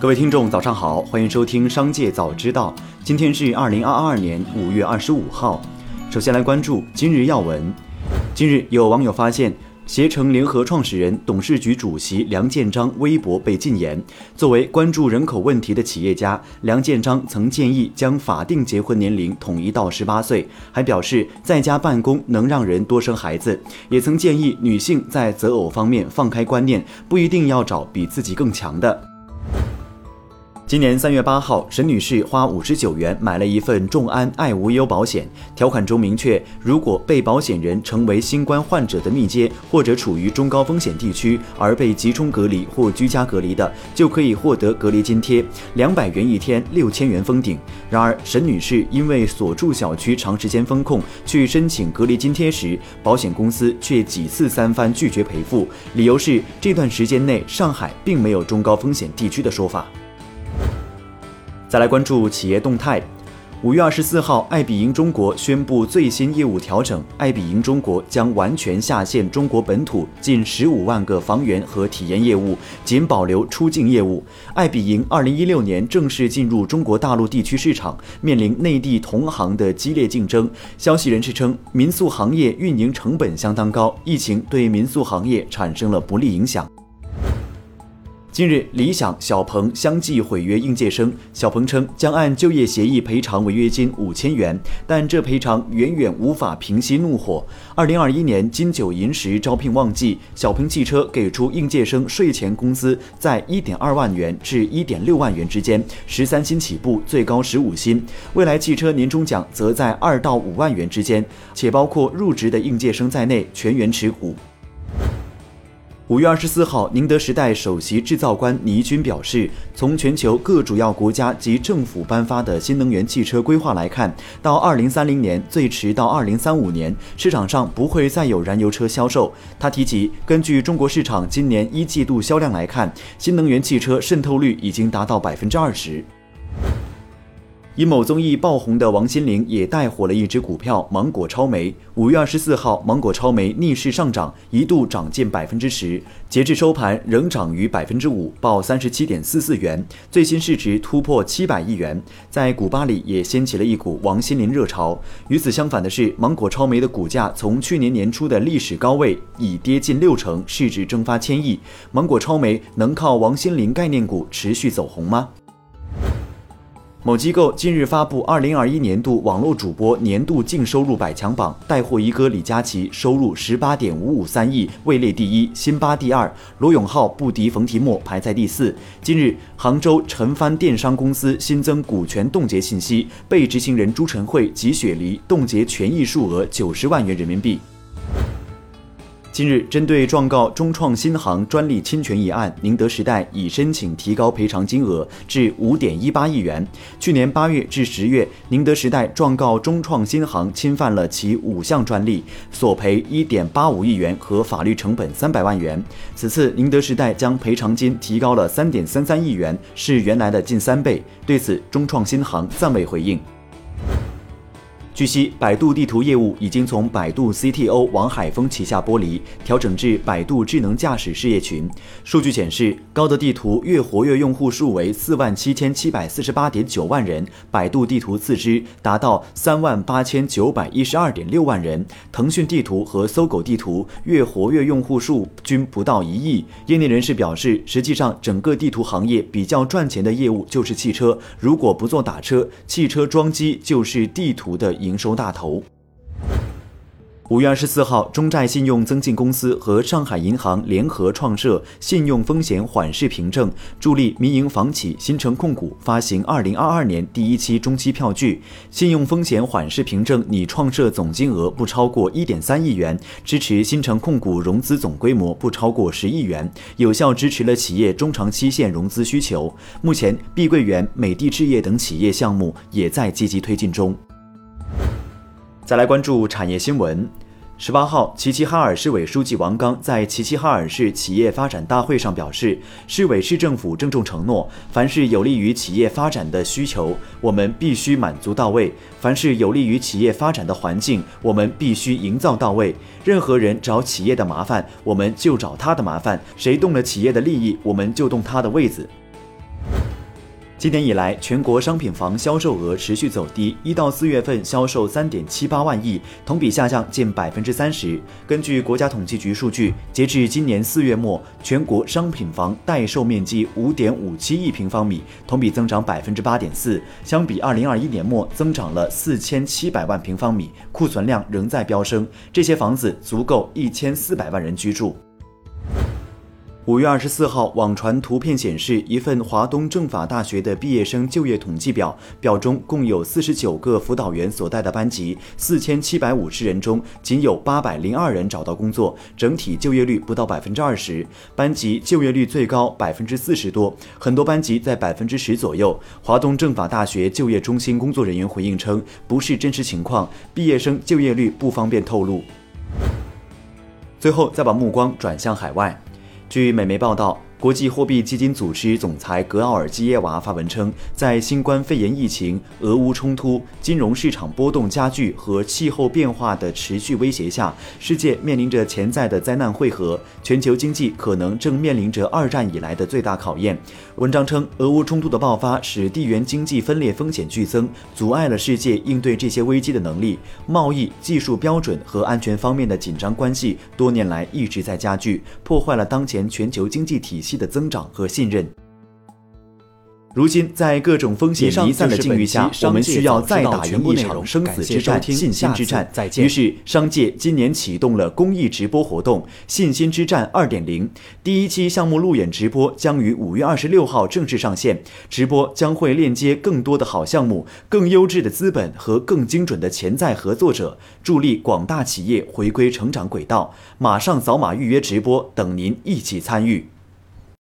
各位听众，早上好，欢迎收听《商界早知道》。今天是二零二二年五月二十五号。首先来关注今日要闻。近日，有网友发现。携程联合创始人、董事局主席梁建章微博被禁言。作为关注人口问题的企业家，梁建章曾建议将法定结婚年龄统一到十八岁，还表示在家办公能让人多生孩子，也曾建议女性在择偶方面放开观念，不一定要找比自己更强的。今年三月八号，沈女士花五十九元买了一份众安爱无忧保险，条款中明确，如果被保险人成为新冠患者的密接或者处于中高风险地区而被集中隔离或居家隔离的，就可以获得隔离津贴，两百元一天，六千元封顶。然而，沈女士因为所住小区长时间封控，去申请隔离津贴时，保险公司却几次三番拒绝赔付，理由是这段时间内上海并没有中高风险地区的说法。再来关注企业动态。五月二十四号，爱彼迎中国宣布最新业务调整，爱彼迎中国将完全下线中国本土近十五万个房源和体验业务，仅保留出境业务。爱彼迎二零一六年正式进入中国大陆地区市场，面临内地同行的激烈竞争。消息人士称，民宿行业运营成本相当高，疫情对民宿行业产生了不利影响。近日，理想、小鹏相继毁约应届生。小鹏称将按就业协议赔偿违约金五千元，但这赔偿远远无法平息怒火。二零二一年金九银十招聘旺季，小鹏汽车给出应届生税前工资在一点二万元至一点六万元之间，十三薪起步，最高十五薪。未来汽车年终奖则在二到五万元之间，且包括入职的应届生在内全员持股。五月二十四号，宁德时代首席制造官倪军表示，从全球各主要国家及政府颁发的新能源汽车规划来看，到二零三零年，最迟到二零三五年，市场上不会再有燃油车销售。他提及，根据中国市场今年一季度销量来看，新能源汽车渗透率已经达到百分之二十。因某综艺爆红的王心凌也带火了一只股票芒果超媒。五月二十四号，芒果超媒逆势上涨，一度涨近百分之十，截至收盘仍涨逾百分之五，报三十七点四四元，最新市值突破七百亿元。在股吧里也掀起了一股王心凌热潮。与此相反的是，芒果超媒的股价从去年年初的历史高位已跌近六成，市值蒸发千亿。芒果超媒能靠王心凌概念股持续走红吗？某机构近日发布二零二一年度网络主播年度净收入百强榜，带货一哥李佳琦收入十八点五五三亿，位列第一，辛巴第二，罗永浩不敌冯提莫排在第四。今日，杭州陈帆电商公司新增股权冻结信息，被执行人朱晨慧及雪梨冻结权益数额九十万元人民币。近日，针对状告中创新航专利侵权一案，宁德时代已申请提高赔偿金额至五点一八亿元。去年八月至十月，宁德时代状告中创新航侵犯了其五项专利，索赔一点八五亿元和法律成本三百万元。此次宁德时代将赔偿金提高了三点三三亿元，是原来的近三倍。对此，中创新航暂未回应。据悉，百度地图业务已经从百度 CTO 王海峰旗下剥离，调整至百度智能驾驶事业群。数据显示，高德地图月活跃用户数为四万七千七百四十八点九万人，百度地图次之达到三万八千九百一十二点六万人。腾讯地图和搜狗地图月活跃用户数均不到一亿。业内人士表示，实际上整个地图行业比较赚钱的业务就是汽车，如果不做打车，汽车装机就是地图的营。营收大头。五月二十四号，中债信用增进公司和上海银行联合创设信用风险缓释凭证，助力民营房企新城控股发行二零二二年第一期中期票据。信用风险缓释凭证拟创设总金额不超过一点三亿元，支持新城控股融资总规模不超过十亿元，有效支持了企业中长期限融资需求。目前，碧桂园、美的置业等企业项目也在积极推进中。再来关注产业新闻。十八号，齐齐哈尔市委书记王刚在齐齐哈尔市企业发展大会上表示，市委市政府郑重承诺，凡是有利于企业发展的需求，我们必须满足到位；凡是有利于企业发展的环境，我们必须营造到位。任何人找企业的麻烦，我们就找他的麻烦；谁动了企业的利益，我们就动他的位子。今年以来，全国商品房销售额持续走低，一到四月份销售三点七八万亿，同比下降近百分之三十。根据国家统计局数据，截至今年四月末，全国商品房待售面积五点五七亿平方米，同比增长百分之八点四，相比二零二一年末增长了四千七百万平方米，库存量仍在飙升。这些房子足够一千四百万人居住。五月二十四号，网传图片显示，一份华东政法大学的毕业生就业统计表，表中共有四十九个辅导员所带的班级，四千七百五十人中，仅有八百零二人找到工作，整体就业率不到百分之二十。班级就业率最高百分之四十多，很多班级在百分之十左右。华东政法大学就业中心工作人员回应称，不是真实情况，毕业生就业率不方便透露。最后，再把目光转向海外。据美媒报道。国际货币基金组织总裁格奥尔基耶娃发文称，在新冠肺炎疫情、俄乌冲突、金融市场波动加剧和气候变化的持续威胁下，世界面临着潜在的灾难汇合，全球经济可能正面临着二战以来的最大考验。文章称，俄乌冲突的爆发使地缘经济分裂风险剧增，阻碍了世界应对这些危机的能力。贸易、技术标准和安全方面的紧张关系多年来一直在加剧，破坏了当前全球经济体系。的增长和信任。如今，在各种风险弥散的境遇下，我们需要再打赢一场生死之战、信心之战。于是，商界今年启动了公益直播活动“信心之战二点零”。第一期项目路演直播将于五月二十六号正式上线，直播将会链接更多的好项目、更优质的资本和更精准的潜在合作者，助力广大企业回归成长轨道。马上扫码预约直播，等您一起参与。